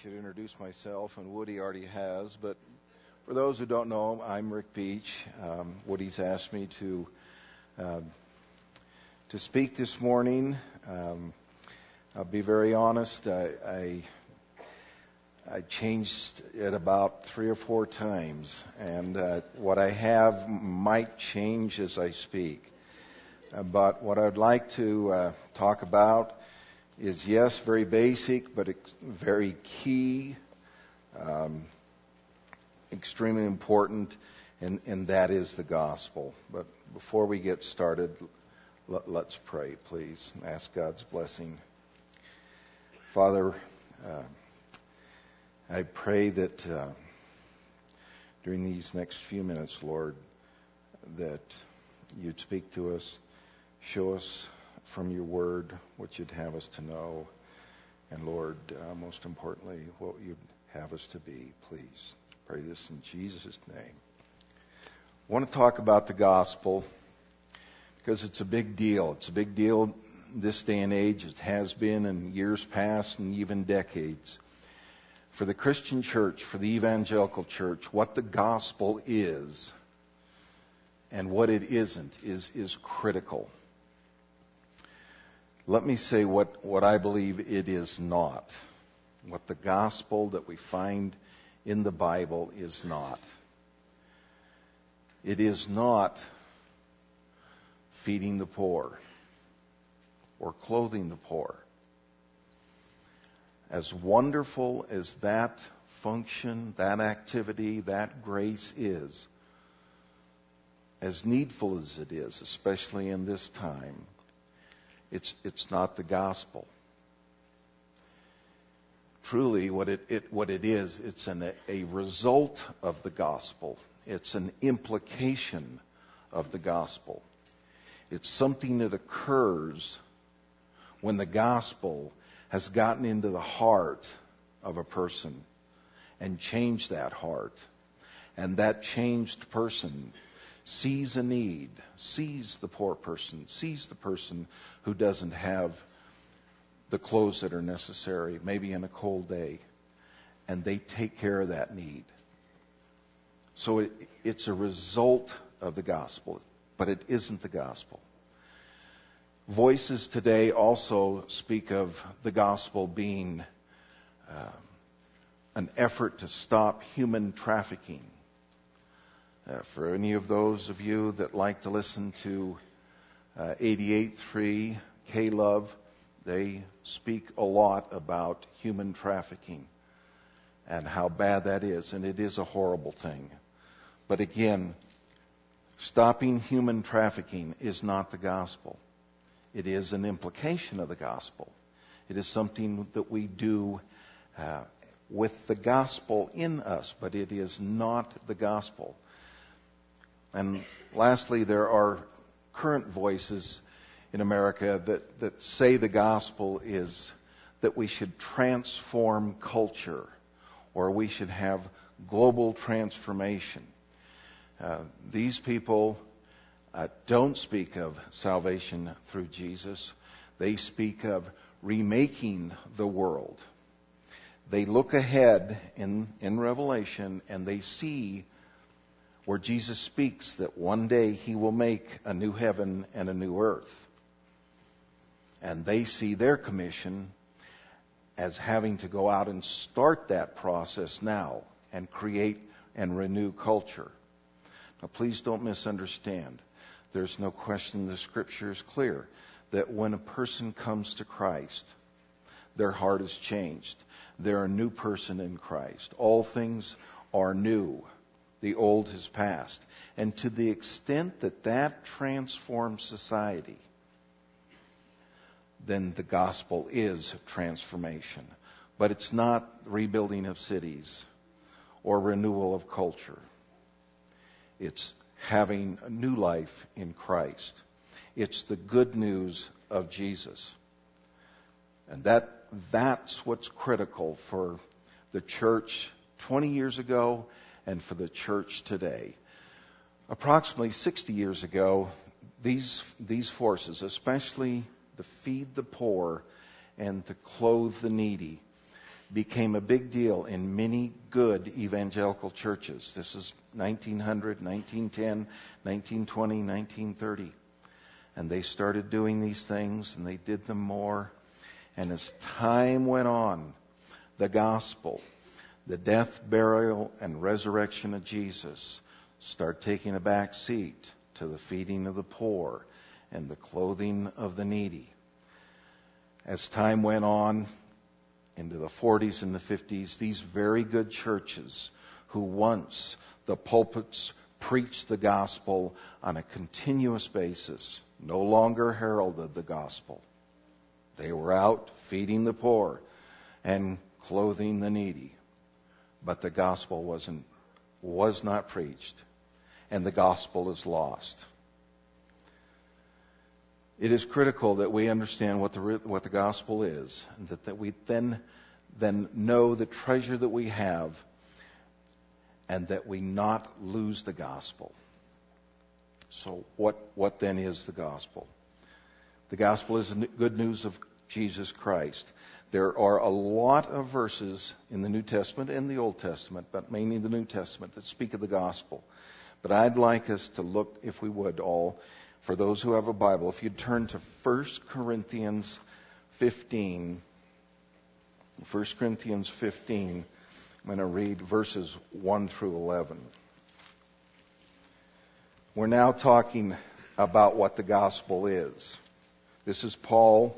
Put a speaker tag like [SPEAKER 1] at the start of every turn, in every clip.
[SPEAKER 1] Should introduce myself, and Woody already has. But for those who don't know, I'm Rick Beach. Um, Woody's asked me to uh, to speak this morning. Um, I'll be very honest. I, I I changed it about three or four times, and uh, what I have might change as I speak. Uh, but what I'd like to uh, talk about is yes, very basic, but very key, um, extremely important, and, and that is the gospel. But before we get started, let, us pray, please, and ask God's blessing. Father, uh, I pray that uh, during these next few minutes, Lord, that you'd speak to us, show us from your word what you'd have us to know. And Lord, uh, most importantly, what you'd have us to be. Please pray this in Jesus' name. I want to talk about the gospel because it's a big deal. It's a big deal this day and age. It has been in years past and even decades. For the Christian church, for the evangelical church, what the gospel is and what it isn't is, is critical. Let me say what, what I believe it is not. What the gospel that we find in the Bible is not. It is not feeding the poor or clothing the poor. As wonderful as that function, that activity, that grace is, as needful as it is, especially in this time, it's, it's not the gospel. Truly, what it, it, what it is, it's an, a result of the gospel. It's an implication of the gospel. It's something that occurs when the gospel has gotten into the heart of a person and changed that heart. And that changed person sees a need, sees the poor person, sees the person who doesn't have the clothes that are necessary, maybe in a cold day, and they take care of that need. So it, it's a result of the gospel, but it isn't the gospel. Voices today also speak of the gospel being uh, an effort to stop human trafficking uh, for any of those of you that like to listen to uh, 88.3 K-Love, they speak a lot about human trafficking and how bad that is, and it is a horrible thing. But again, stopping human trafficking is not the gospel. It is an implication of the gospel. It is something that we do uh, with the gospel in us, but it is not the gospel. And lastly, there are current voices in America that, that say the gospel is that we should transform culture or we should have global transformation. Uh, these people uh, don't speak of salvation through Jesus. They speak of remaking the world. They look ahead in, in Revelation and they see where Jesus speaks that one day he will make a new heaven and a new earth. And they see their commission as having to go out and start that process now and create and renew culture. Now, please don't misunderstand. There's no question the scripture is clear that when a person comes to Christ, their heart is changed. They're a new person in Christ. All things are new the old has passed. And to the extent that that transforms society, then the gospel is transformation. But it's not rebuilding of cities or renewal of culture. It's having a new life in Christ. It's the good news of Jesus. And that, that's what's critical for the church 20 years ago and for the church today. Approximately 60 years ago, these, these forces, especially the feed the poor and to clothe the needy, became a big deal in many good evangelical churches. This is 1900, 1910, 1920, 1930. And they started doing these things and they did them more. And as time went on, the gospel, the death, burial, and resurrection of Jesus start taking a back seat to the feeding of the poor and the clothing of the needy. As time went on into the 40s and the 50s, these very good churches who once the pulpits preached the gospel on a continuous basis no longer heralded the gospel. They were out feeding the poor and clothing the needy. But the gospel wasn't, was not preached, and the gospel is lost. It is critical that we understand what the, what the gospel is, and that, that we then, then know the treasure that we have, and that we not lose the gospel. So, what, what then is the gospel? The gospel is the good news of Jesus Christ. There are a lot of verses in the New Testament and the Old Testament, but mainly the New Testament, that speak of the gospel. But I'd like us to look, if we would, all, for those who have a Bible, if you'd turn to 1 Corinthians 15. 1 Corinthians 15. I'm going to read verses 1 through 11. We're now talking about what the gospel is. This is Paul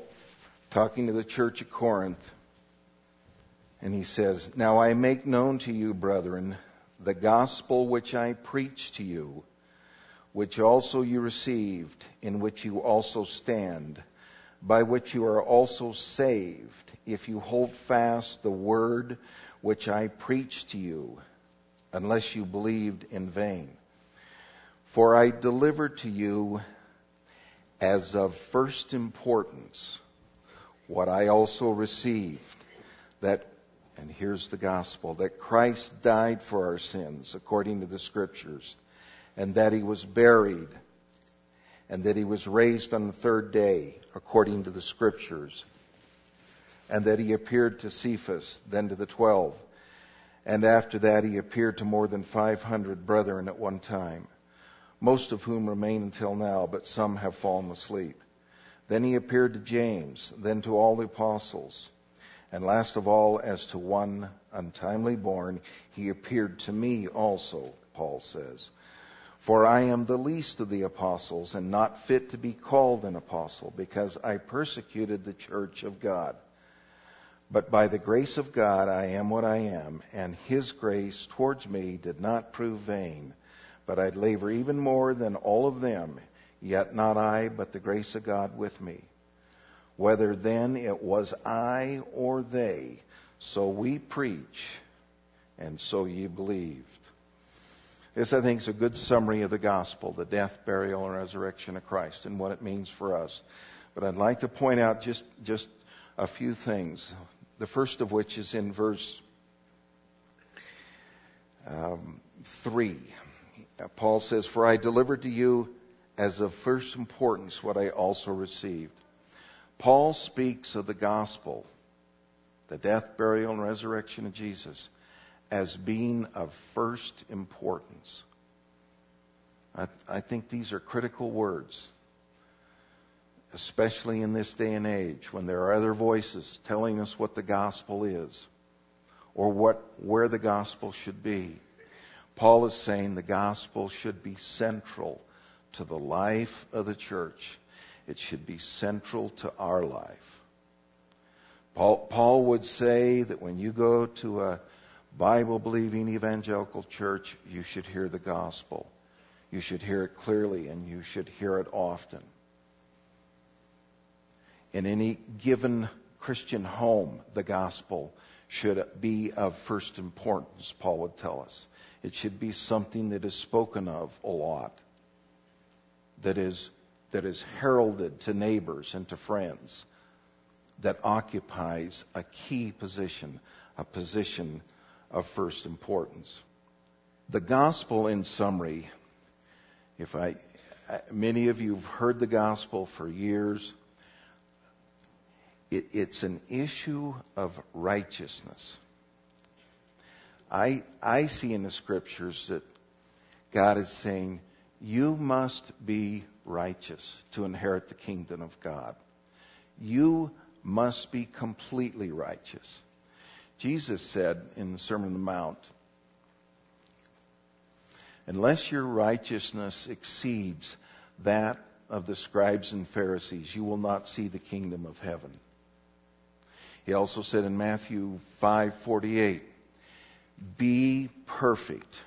[SPEAKER 1] talking to the church at Corinth. And he says, Now I make known to you, brethren, the gospel which I preached to you, which also you received, in which you also stand, by which you are also saved, if you hold fast the word which I preached to you, unless you believed in vain. For I delivered to you as of first importance what I also received that, and here's the gospel, that Christ died for our sins according to the scriptures, and that he was buried, and that he was raised on the third day according to the scriptures, and that he appeared to Cephas, then to the twelve, and after that he appeared to more than 500 brethren at one time most of whom remain until now, but some have fallen asleep. Then he appeared to James, then to all the apostles. And last of all, as to one untimely born, he appeared to me also, Paul says. For I am the least of the apostles and not fit to be called an apostle because I persecuted the church of God. But by the grace of God I am what I am, and his grace towards me did not prove vain. But I'd labor even more than all of them, yet not I, but the grace of God with me. Whether then it was I or they, so we preach, and so ye believed. This, I think, is a good summary of the gospel, the death, burial, and resurrection of Christ, and what it means for us. But I'd like to point out just, just a few things. The first of which is in verse um, 3. Paul says, For I delivered to you as of first importance what I also received. Paul speaks of the gospel, the death, burial, and resurrection of Jesus, as being of first importance. I, I think these are critical words, especially in this day and age when there are other voices telling us what the gospel is or what, where the gospel should be. Paul is saying the gospel should be central to the life of the church. It should be central to our life. Paul, Paul would say that when you go to a Bible believing evangelical church, you should hear the gospel. You should hear it clearly and you should hear it often. In any given Christian home, the gospel should be of first importance, Paul would tell us. It should be something that is spoken of a lot, that is, that is heralded to neighbors and to friends, that occupies a key position, a position of first importance. The gospel, in summary, if I, many of you have heard the gospel for years, It, it's an issue of righteousness. I, I see in the scriptures that God is saying, you must be righteous to inherit the kingdom of God. You must be completely righteous. Jesus said in the Sermon on the Mount, unless your righteousness exceeds that of the scribes and Pharisees, you will not see the kingdom of heaven. He also said in Matthew 5:48, "Be perfect,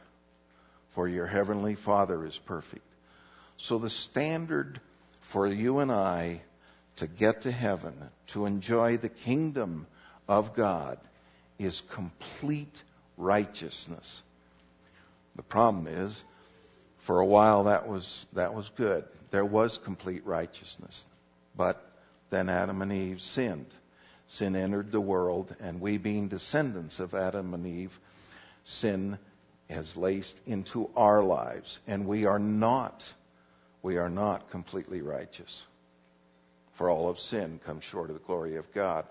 [SPEAKER 1] for your heavenly Father is perfect." So the standard for you and I to get to heaven, to enjoy the kingdom of God, is complete righteousness. The problem is, for a while that was, that was good. There was complete righteousness. But then Adam and Eve sinned. Sin entered the world, and we being descendants of Adam and Eve, sin has laced into our lives, and we are not, we are not completely righteous. For all of sin comes short of the glory of God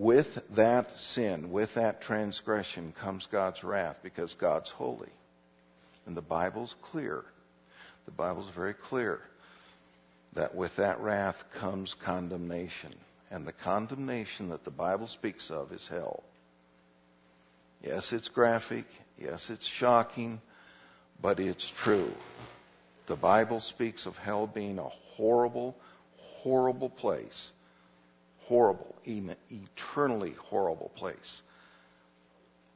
[SPEAKER 1] with that sin, with that transgression comes God's wrath because God's holy. And the Bible's clear. The Bible's very clear that with that wrath comes condemnation. And the condemnation that the Bible speaks of is hell. Yes, it's graphic. Yes, it's shocking. But it's true. The Bible speaks of hell being a horrible, horrible place horrible, even eternally horrible place.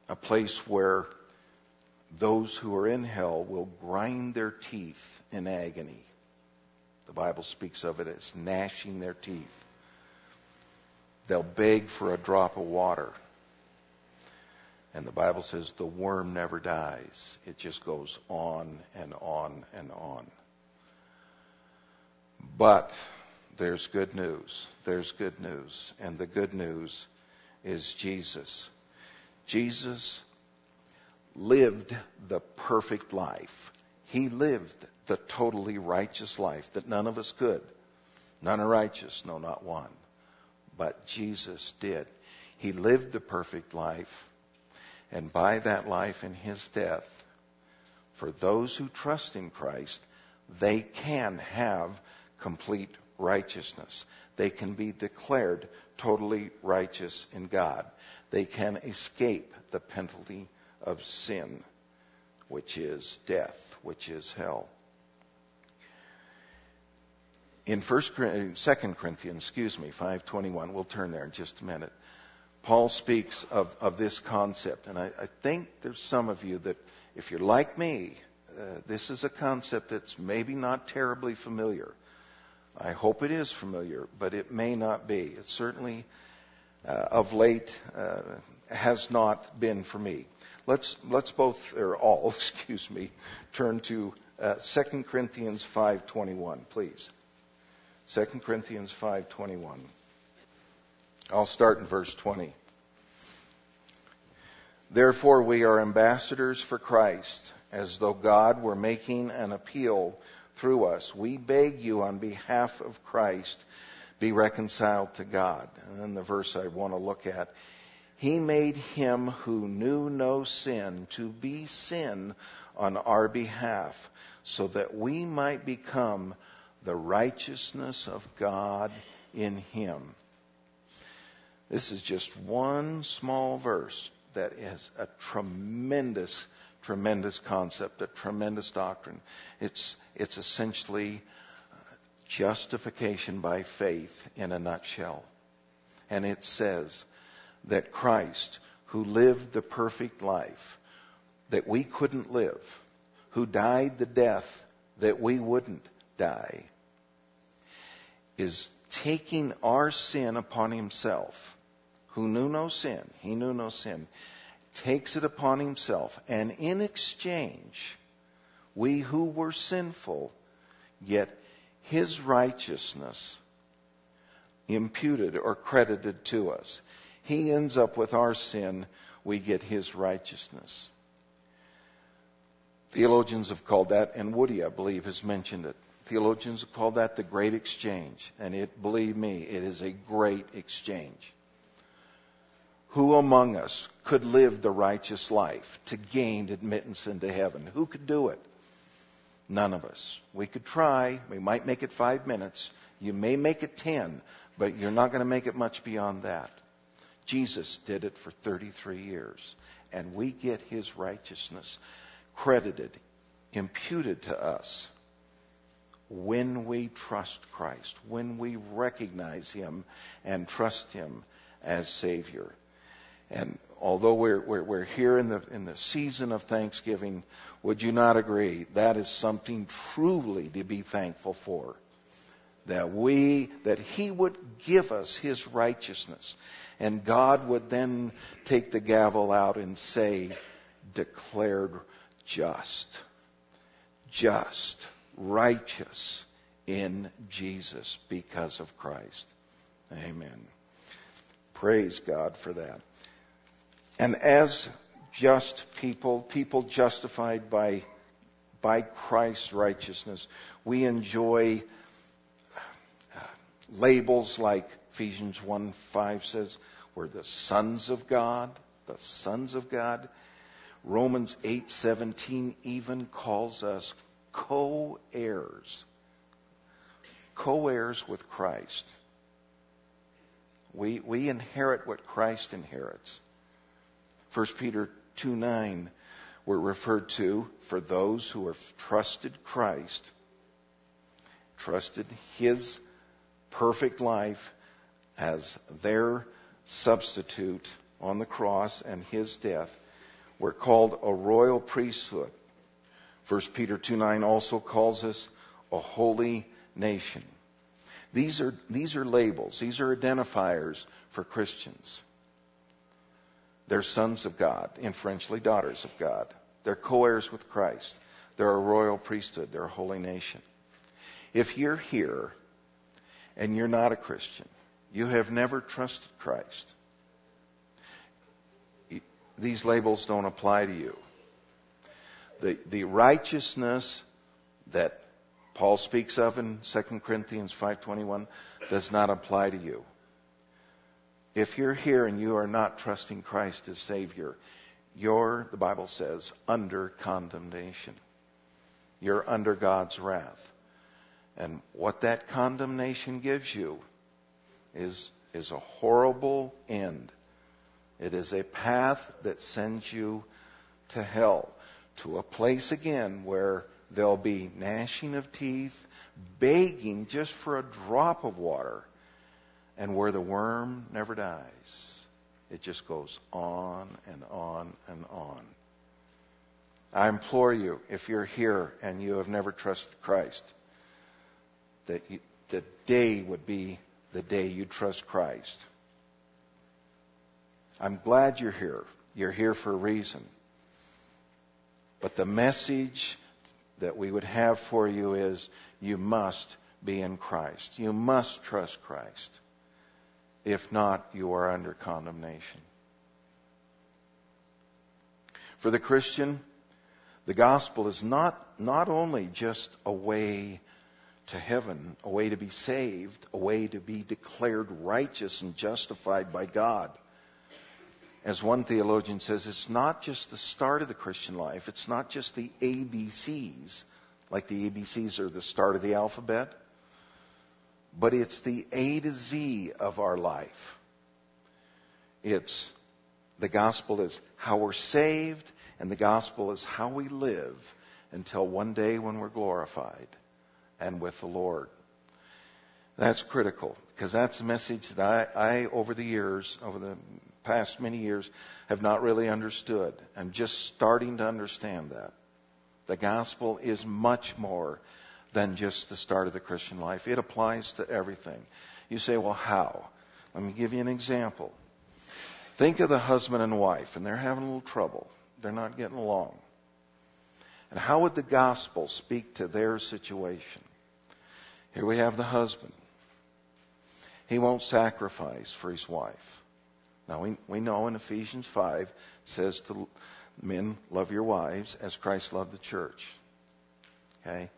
[SPEAKER 1] A place where those who are in hell will grind their teeth in agony. The Bible speaks of it as gnashing their teeth. They'll beg for a drop of water. And the Bible says the worm never dies. It just goes on and on and on. But there's good news. There's good news. And the good news is Jesus. Jesus lived the perfect life. He lived the totally righteous life that none of us could. None are righteous, no, not one. But Jesus did. He lived the perfect life. And by that life and his death, for those who trust in Christ, they can have complete righteousness. They can be declared totally righteous in God. They can escape the penalty of sin, which is death, which is hell. In First, Second Corinthians, excuse me, five twenty-one. We'll turn there in just a minute. Paul speaks of, of this concept, and I, I think there's some of you that, if you're like me, uh, this is a concept that's maybe not terribly familiar. I hope it is familiar, but it may not be. It certainly, uh, of late, uh, has not been for me. Let's let's both or all, excuse me, turn to uh, 2 Corinthians 5:21, please. 2 Corinthians 5:21. I'll start in verse 20. Therefore we are ambassadors for Christ, as though God were making an appeal through us. We beg you on behalf of Christ, be reconciled to God. And then the verse I want to look at. He made him who knew no sin to be sin on our behalf so that we might become the righteousness of God in him. This is just one small verse that is a tremendous tremendous concept, a tremendous doctrine. It's, it's essentially uh, justification by faith in a nutshell. And it says that Christ, who lived the perfect life that we couldn't live, who died the death that we wouldn't die, is taking our sin upon himself, who knew no sin. He knew no sin takes it upon himself, and in exchange, we who were sinful get his righteousness imputed or credited to us. He ends up with our sin, we get his righteousness. Theologians have called that, and Woody, I believe, has mentioned it, theologians have called that the great exchange. And it, believe me, it is a great exchange. Who among us could live the righteous life to gain admittance into heaven? Who could do it? None of us. We could try. We might make it five minutes. You may make it ten, but you're not going to make it much beyond that. Jesus did it for 33 years, and we get his righteousness credited, imputed to us when we trust Christ, when we recognize him and trust him as Savior. And although we're, we're, we're, here in the, in the season of Thanksgiving, would you not agree that is something truly to be thankful for? That we, that He would give us His righteousness. And God would then take the gavel out and say, declared just. Just. Righteous in Jesus because of Christ. Amen. Praise God for that. And as just people, people justified by, by Christ's righteousness, we enjoy uh, labels like Ephesians 1 5 says, we're the sons of God, the sons of God. Romans 8:17 even calls us co-heirs. Co-heirs with Christ. We, we inherit what Christ inherits. 1 Peter 2 9 were referred to for those who have trusted Christ, trusted His perfect life as their substitute on the cross and His death, were called a royal priesthood. 1 Peter 2 9 also calls us a holy nation. These are, these are labels, these are identifiers for Christians. They're sons of God, inferentially daughters of God. They're co-heirs with Christ. They're a royal priesthood. They're a holy nation. If you're here and you're not a Christian, you have never trusted Christ, these labels don't apply to you. The, the righteousness that Paul speaks of in 2 Corinthians 5.21 does not apply to you. If you're here and you are not trusting Christ as Savior, you're, the Bible says, under condemnation. You're under God's wrath. And what that condemnation gives you is, is a horrible end. It is a path that sends you to hell, to a place again where there'll be gnashing of teeth, begging just for a drop of water and where the worm never dies. It just goes on and on and on. I implore you, if you're here and you have never trusted Christ, that you, the day would be the day you trust Christ. I'm glad you're here. You're here for a reason. But the message that we would have for you is you must be in Christ. You must trust Christ. If not, you are under condemnation. For the Christian, the gospel is not, not only just a way to heaven, a way to be saved, a way to be declared righteous and justified by God. As one theologian says, it's not just the start of the Christian life, it's not just the ABCs, like the ABCs are the start of the alphabet but it's the A to Z of our life. It's the gospel is how we're saved, and the gospel is how we live until one day when we're glorified and with the Lord. That's critical because that's a message that I, I, over the years, over the past many years, have not really understood. I'm just starting to understand that. The gospel is much more than just the start of the Christian life. It applies to everything. You say, well, how? Let me give you an example. Think of the husband and wife, and they're having a little trouble. They're not getting along. And how would the gospel speak to their situation? Here we have the husband. He won't sacrifice for his wife. Now we, we know in Ephesians 5 says to men, love your wives as Christ loved the church. Okay?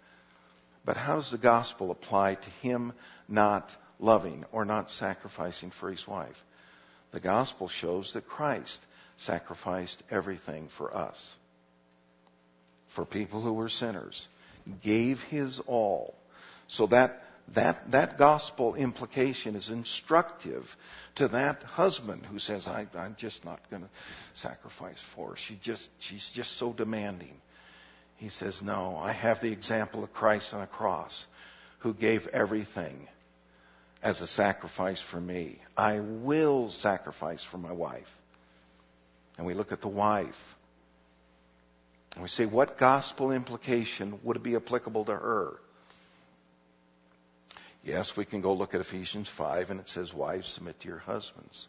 [SPEAKER 1] But how does the gospel apply to him not loving or not sacrificing for his wife? The gospel shows that Christ sacrificed everything for us, for people who were sinners, gave his all. So that that, that gospel implication is instructive to that husband who says, I, am just not going to sacrifice for her. She just, she's just so demanding. He says, No, I have the example of Christ on a cross who gave everything as a sacrifice for me. I will sacrifice for my wife. And we look at the wife. And we say, what gospel implication would be applicable to her? Yes, we can go look at Ephesians 5 and it says, Wives, submit to your husbands.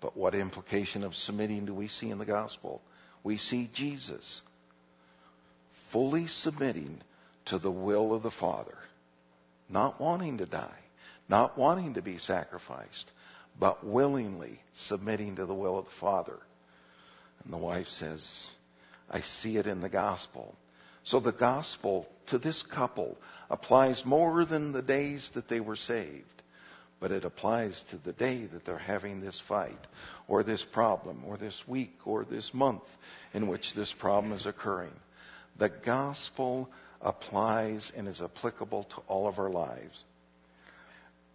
[SPEAKER 1] But what implication of submitting do we see in the gospel? We see Jesus fully submitting to the will of the Father, not wanting to die, not wanting to be sacrificed, but willingly submitting to the will of the Father. And the wife says, I see it in the gospel. So the gospel to this couple applies more than the days that they were saved, but it applies to the day that they're having this fight, or this problem, or this week, or this month in which this problem is occurring. The gospel applies and is applicable to all of our lives.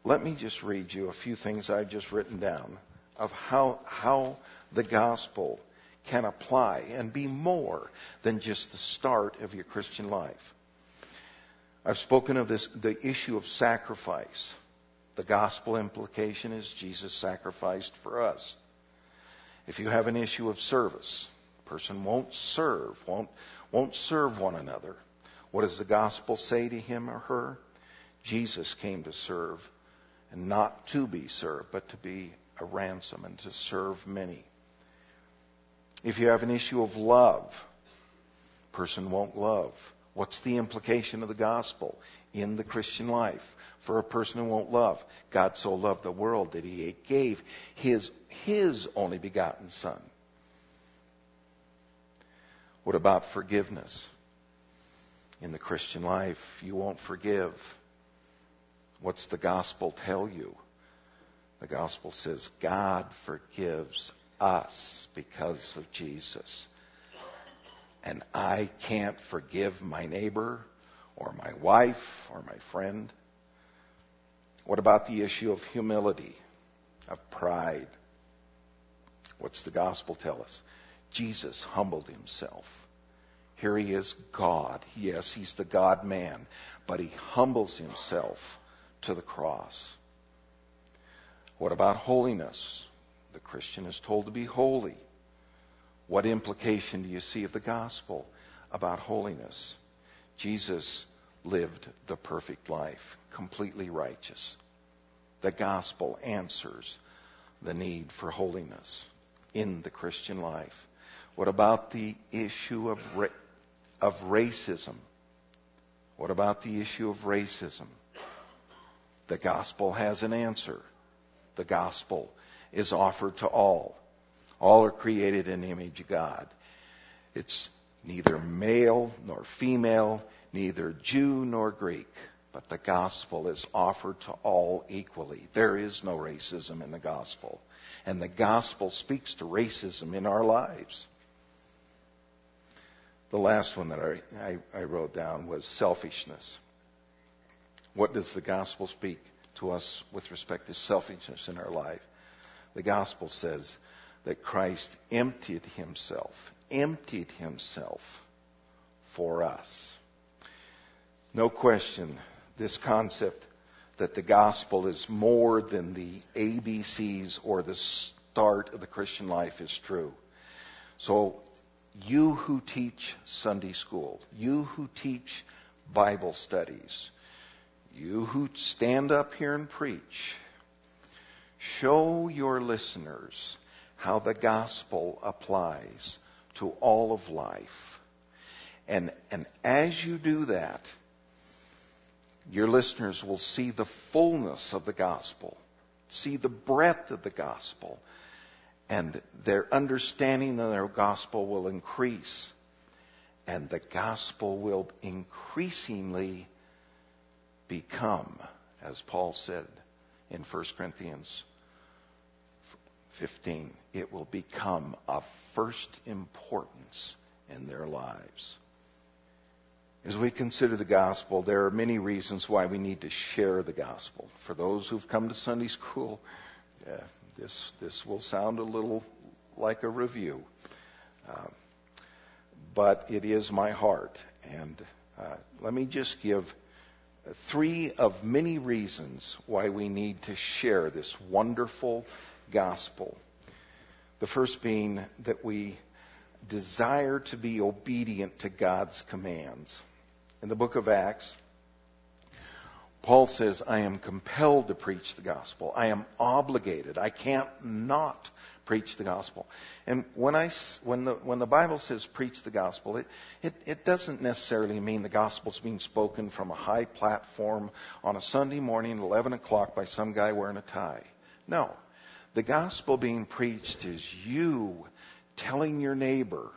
[SPEAKER 1] Let me just read you a few things I've just written down of how, how the gospel can apply and be more than just the start of your Christian life. I've spoken of this, the issue of sacrifice. The gospel implication is Jesus sacrificed for us. If you have an issue of service, a person won't serve, won't, won't serve one another. What does the gospel say to him or her? Jesus came to serve and not to be served, but to be a ransom and to serve many. If you have an issue of love, person won't love. What's the implication of the gospel in the Christian life for a person who won't love? God so loved the world that he gave his, his only begotten son. What about forgiveness? In the Christian life, you won't forgive. What's the gospel tell you? The gospel says God forgives us because of Jesus and I can't forgive my neighbor or my wife or my friend? What about the issue of humility, of pride? What's the gospel tell us? Jesus humbled himself. Here he is, God. Yes, he's the God man, but he humbles himself to the cross. What about holiness? The Christian is told to be holy. What implication do you see of the gospel about holiness? Jesus lived the perfect life, completely righteous. The gospel answers the need for holiness in the Christian life. What about the issue of, ra- of racism? What about the issue of racism? The gospel has an answer. The gospel is offered to all. All are created in the image of God. It's neither male nor female, neither Jew nor Greek, but the gospel is offered to all equally. There is no racism in the gospel. And the gospel speaks to racism in our lives. The last one that I, I, I wrote down was selfishness. What does the gospel speak to us with respect to selfishness in our life? The gospel says that Christ emptied himself, emptied himself for us. No question, this concept that the gospel is more than the ABCs or the start of the Christian life is true. So, you who teach Sunday school, you who teach Bible studies, you who stand up here and preach, show your listeners how the gospel applies to all of life. And, and as you do that, your listeners will see the fullness of the gospel, see the breadth of the gospel, and their understanding of their gospel will increase. And the gospel will increasingly become, as Paul said in 1 Corinthians 15, it will become of first importance in their lives. As we consider the gospel, there are many reasons why we need to share the gospel. For those who've come to Sunday school, uh, this this will sound a little like a review, uh, but it is my heart. And uh, let me just give three of many reasons why we need to share this wonderful gospel. The first being that we desire to be obedient to God's commands in the book of Acts, Paul says, I am compelled to preach the gospel. I am obligated. I can't not preach the gospel. And when I, when the, when the Bible says preach the gospel, it, it, it doesn't necessarily mean the gospel's being spoken from a high platform on a Sunday morning at 11 o'clock by some guy wearing a tie. No. The gospel being preached is you telling your neighbor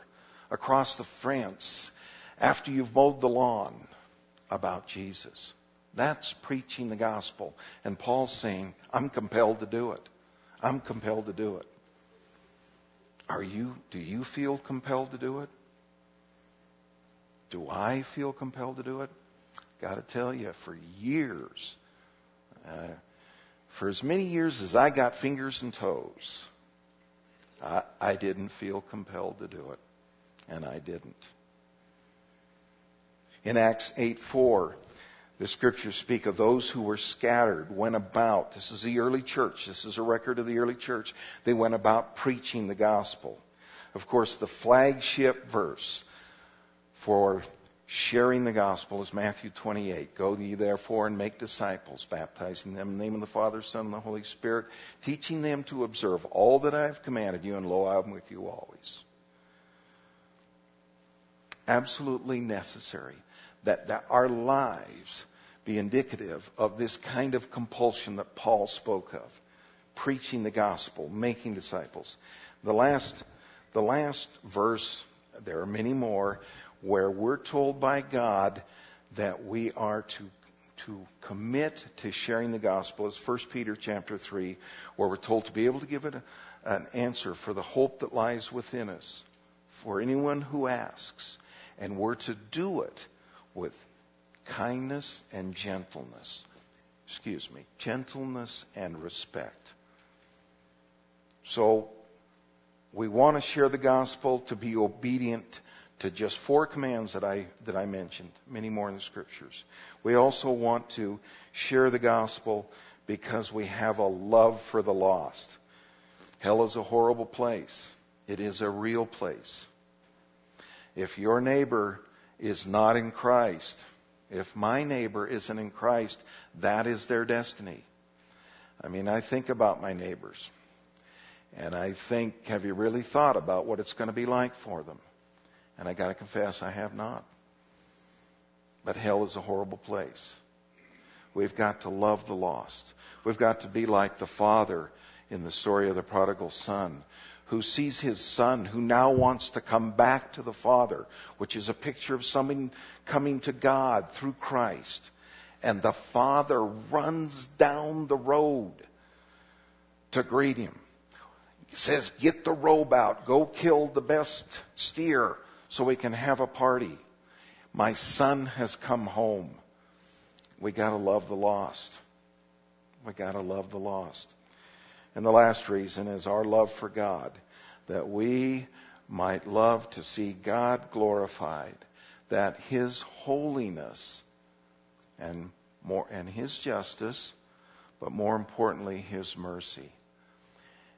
[SPEAKER 1] across the fence after you've mowed the lawn about Jesus. That's preaching the gospel. And Paul's saying, I'm compelled to do it. I'm compelled to do it. Are you, do you feel compelled to do it? Do I feel compelled to do it? Got to tell you, for years, uh, for as many years as I got fingers and toes, I, I didn't feel compelled to do it. And I didn't. In Acts 8 4, the scriptures speak of those who were scattered, went about. This is the early church. This is a record of the early church. They went about preaching the gospel. Of course, the flagship verse for sharing the gospel is Matthew 28. Go ye therefore and make disciples, baptizing them in the name of the Father, Son, and the Holy Spirit, teaching them to observe all that I have commanded you, and lo, I am with you always. Absolutely necessary that, that our lives be indicative of this kind of compulsion that Paul spoke of. Preaching the gospel, making disciples. The last, the last verse, there are many more, where we're told by God that we are to to commit to sharing the gospel is 1 Peter chapter 3, where we're told to be able to give it a, an answer for the hope that lies within us, for anyone who asks. And we're to do it with kindness and gentleness. Excuse me, gentleness and respect. So, we want to share the gospel to be obedient to just four commands that I, that I mentioned, many more in the scriptures. We also want to share the gospel because we have a love for the lost. Hell is a horrible place. It is a real place. If your neighbor is not in Christ, if my neighbor isn't in Christ, that is their destiny. I mean, I think about my neighbors. And I think, have you really thought about what it's going to be like for them? And I got to confess, I have not. But hell is a horrible place. We've got to love the lost. We've got to be like the father in the story of the prodigal son who sees his son who now wants to come back to the Father, which is a picture of someone coming to God through Christ. And the Father runs down the road to greet him. He says, Get the robe out, go kill the best steer so we can have a party. My son has come home. We gotta love the lost. We gotta love the lost. And the last reason is our love for God, that we might love to see God glorified, that His holiness and more, and His justice, but more importantly, His mercy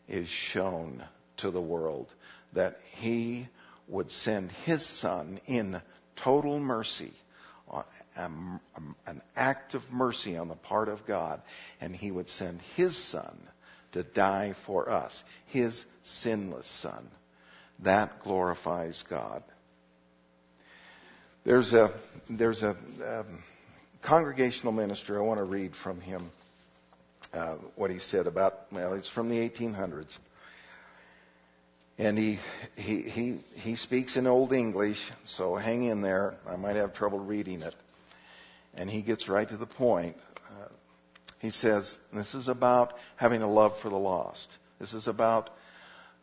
[SPEAKER 1] is shown to the world, that He would send His Son in total mercy, uh, um, um, an act of mercy on the part of God, and He would send His Son to die for us, his sinless son. That glorifies God. There's a, there's a um, congregational minister, I want to read from him uh, what he said about, well, it's from the 1800s. And he, he, he, he speaks in Old English, so hang in there. I might have trouble reading it. and he gets right to the point. Uh, he says, This is about having a love for the lost. This is about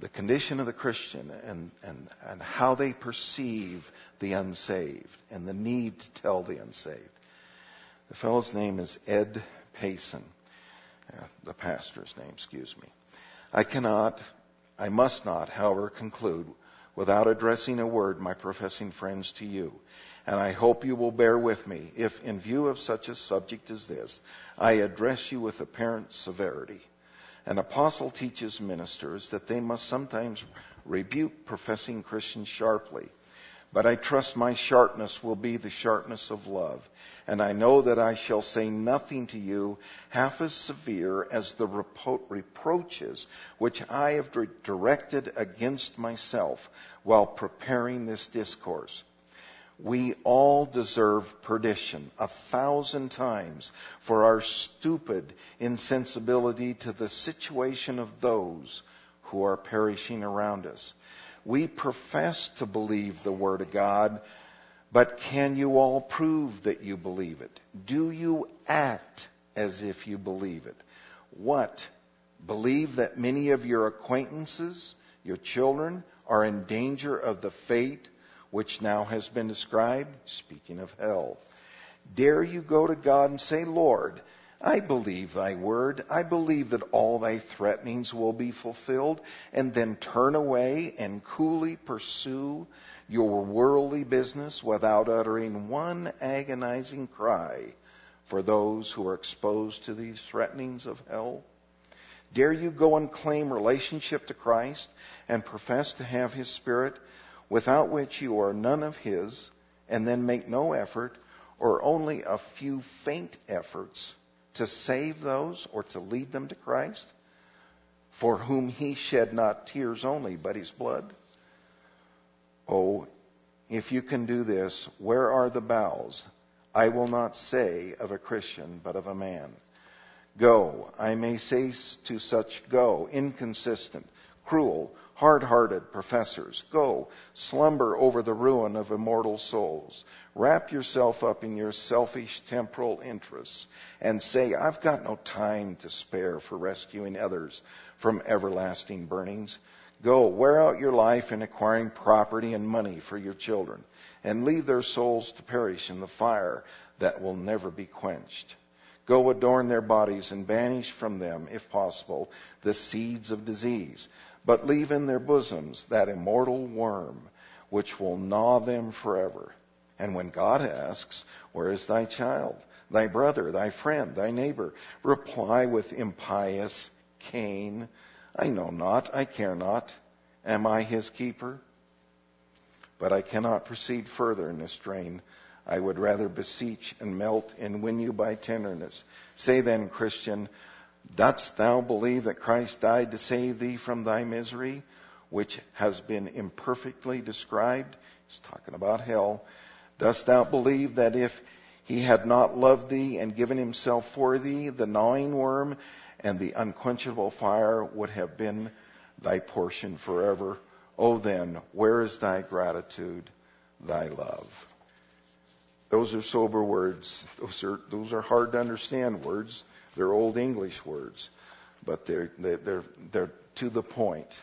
[SPEAKER 1] the condition of the Christian and, and, and how they perceive the unsaved and the need to tell the unsaved. The fellow's name is Ed Payson, uh, the pastor's name, excuse me. I cannot, I must not, however, conclude without addressing a word, my professing friends, to you. And I hope you will bear with me if, in view of such a subject as this, I address you with apparent severity. An apostle teaches ministers that they must sometimes rebuke professing Christians sharply. But I trust my sharpness will be the sharpness of love. And I know that I shall say nothing to you half as severe as the repro- reproaches which I have directed against myself while preparing this discourse. We all deserve perdition a thousand times for our stupid insensibility to the situation of those who are perishing around us. We profess to believe the Word of God, but can you all prove that you believe it? Do you act as if you believe it? What? Believe that many of your acquaintances, your children, are in danger of the fate which now has been described, speaking of hell. Dare you go to God and say, Lord, I believe thy word. I believe that all thy threatenings will be fulfilled, and then turn away and coolly pursue your worldly business without uttering one agonizing cry for those who are exposed to these threatenings of hell? Dare you go and claim relationship to Christ and profess to have his spirit without which you are none of his, and then make no effort or only a few faint efforts to save those or to lead them to Christ, for whom he shed not tears only, but his blood? Oh, if you can do this, where are the bowels? I will not say of a Christian, but of a man. Go, I may say to such, go, inconsistent, cruel, hard hearted professors, go, slumber over the ruin of immortal souls. Wrap yourself up in your selfish temporal interests and say, I've got no time to spare for rescuing others from everlasting burnings. Go, wear out your life in acquiring property and money for your children, and leave their souls to perish in the fire that will never be quenched. Go adorn their bodies and banish from them, if possible, the seeds of disease but leave in their bosoms that immortal worm which will gnaw them forever. And when God asks, Where is thy child, thy brother, thy friend, thy neighbor? Reply with impious Cain, I know not, I care not. Am I his keeper? But I cannot proceed further in this strain. I would rather beseech and melt and win you by tenderness. Say then, Christian, Dost thou believe that Christ died to save thee from thy misery, which has been imperfectly described? He's talking about hell. Dost thou believe that if he had not loved thee and given himself for thee, the gnawing worm and the unquenchable fire would have been thy portion forever? Oh then, where is thy gratitude, thy love? Those are sober words. Those are, those are hard to understand words. They're old English words, but they're, they're, they're to the point.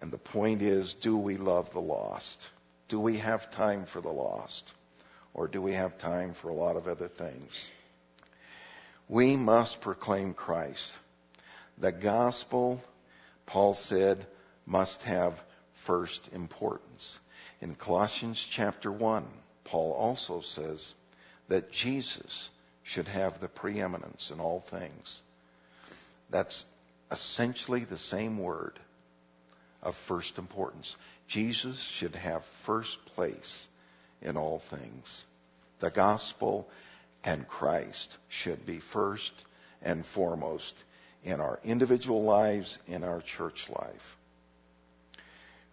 [SPEAKER 1] And the point is, do we love the lost? Do we have time for the lost? Or do we have time for a lot of other things? We must proclaim Christ. The gospel, Paul said, must have first importance. In Colossians chapter 1, Paul also says that Jesus should have the preeminence in all things. That's essentially the same word of first importance. Jesus should have first place in all things. The gospel and Christ should be first and foremost in our individual lives, in our church life.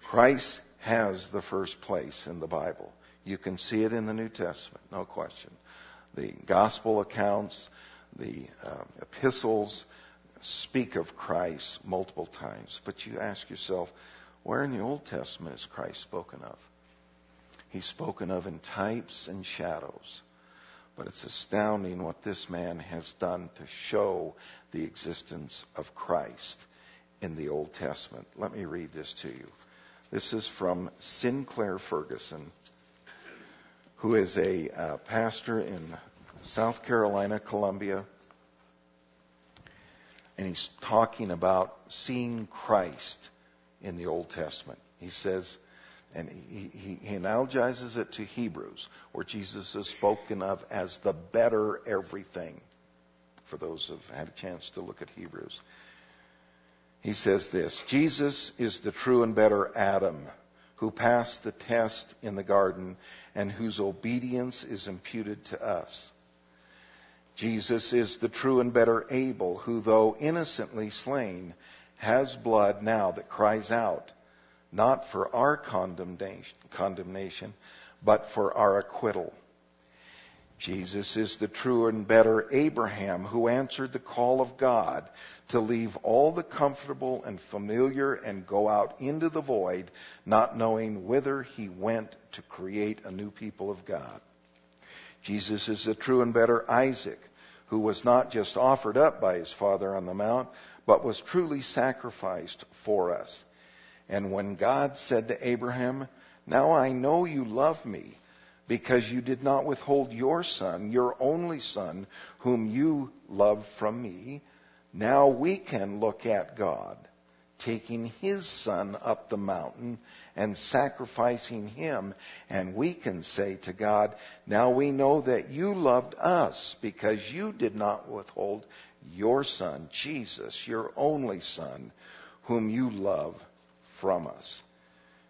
[SPEAKER 1] Christ has the first place in the Bible. You can see it in the New Testament, no question the gospel accounts, the uh, epistles speak of Christ multiple times. But you ask yourself, where in the Old Testament is Christ spoken of? He's spoken of in types and shadows. But it's astounding what this man has done to show the existence of Christ in the Old Testament. Let me read this to you. This is from Sinclair Ferguson, who is a uh, pastor in South Carolina, Columbia. And he's talking about seeing Christ in the Old Testament. He says, and he, he, he analogizes it to Hebrews, where Jesus is spoken of as the better everything. For those who've had a chance to look at Hebrews. He says this Jesus is the true and better Adam who passed the test in the garden and whose obedience is imputed to us. Jesus is the true and better Abel who, though innocently slain, has blood now that cries out not for our condemnation, but for our acquittal. Jesus is the true and better Abraham who answered the call of God to leave all the comfortable and familiar and go out into the void, not knowing whither he went to create a new people of God. Jesus is the true and better Isaac who was not just offered up by his father on the mount, but was truly sacrificed for us. And when God said to Abraham, Now I know you love me, because you did not withhold your son, your only son, whom you love from me, now we can look at God, taking his son up the mountain and sacrificing him, and we can say to God, Now we know that you loved us, because you did not withhold your son, Jesus, your only son, whom you love from us.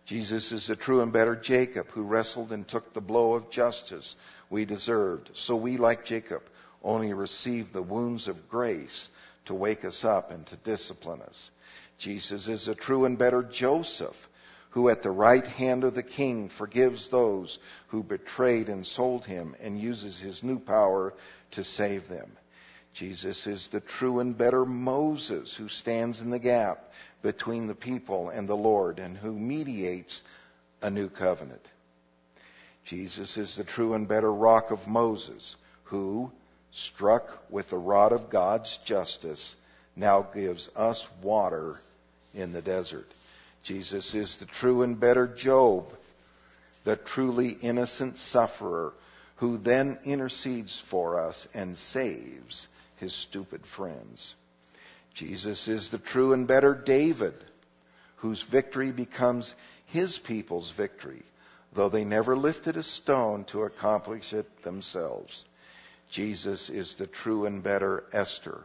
[SPEAKER 1] Jesus is the true and better Jacob who wrestled and took the blow of justice we deserved. So we, like Jacob, only receive the wounds of grace to wake us up and to discipline us. Jesus is the true and better Joseph who at the right hand of the king forgives those who betrayed and sold him and uses his new power to save them. Jesus is the true and better Moses who stands in the gap between the people and the Lord and who mediates a new covenant. Jesus is the true and better rock of Moses who, struck with the rod of God's justice, now gives us water in the desert. Jesus is the true and better Job, the truly innocent sufferer who then intercedes for us and saves his stupid friends. Jesus is the true and better David, whose victory becomes his people's victory, though they never lifted a stone to accomplish it themselves. Jesus is the true and better Esther,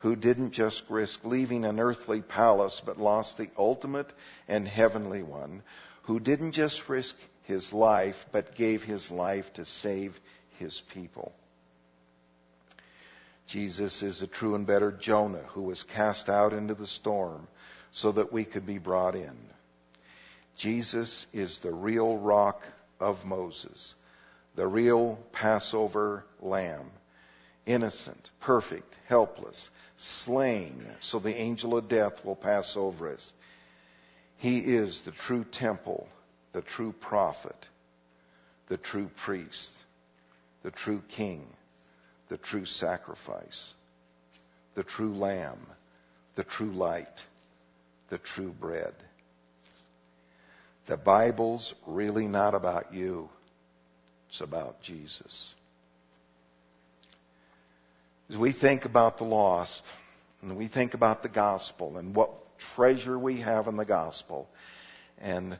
[SPEAKER 1] who didn't just risk leaving an earthly palace, but lost the ultimate and heavenly one, who didn't just risk his life, but gave his life to save his people. Jesus is the true and better Jonah who was cast out into the storm so that we could be brought in. Jesus is the real rock of Moses, the real Passover lamb, innocent, perfect, helpless, slain so the angel of death will pass over us. He is the true temple, the true prophet, the true priest, the true king the true sacrifice, the true lamb, the true light, the true bread. The Bible's really not about you. It's about Jesus. As we think about the lost, and we think about the gospel and what treasure we have in the gospel, and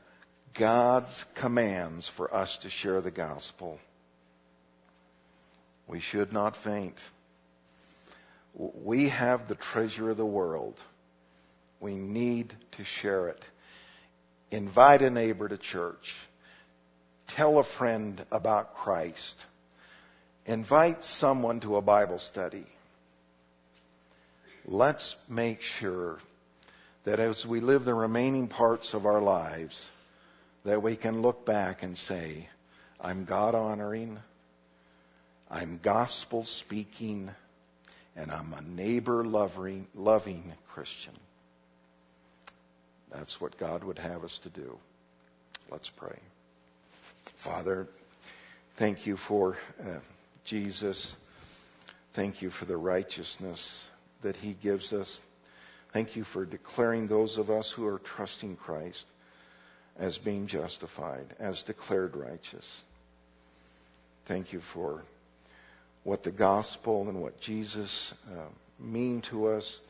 [SPEAKER 1] God's commands for us to share the gospel, we should not faint. We have the treasure of the world. We need to share it. Invite a neighbor to church. Tell a friend about Christ. Invite someone to a Bible study. Let's make sure that as we live the remaining parts of our lives, that we can look back and say, I'm God honoring. I'm gospel speaking and I'm a neighbor loving, loving Christian. That's what God would have us to do. Let's pray. Father, thank you for uh, Jesus. Thank you for the righteousness that he gives us. Thank you for declaring those of us who are trusting Christ as being justified, as declared righteous. Thank you for what the gospel and what Jesus uh, mean to us,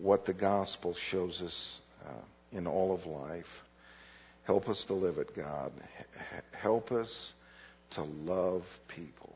[SPEAKER 1] what the gospel shows us uh, in all of life. Help us to live it, God. H- help us to love people.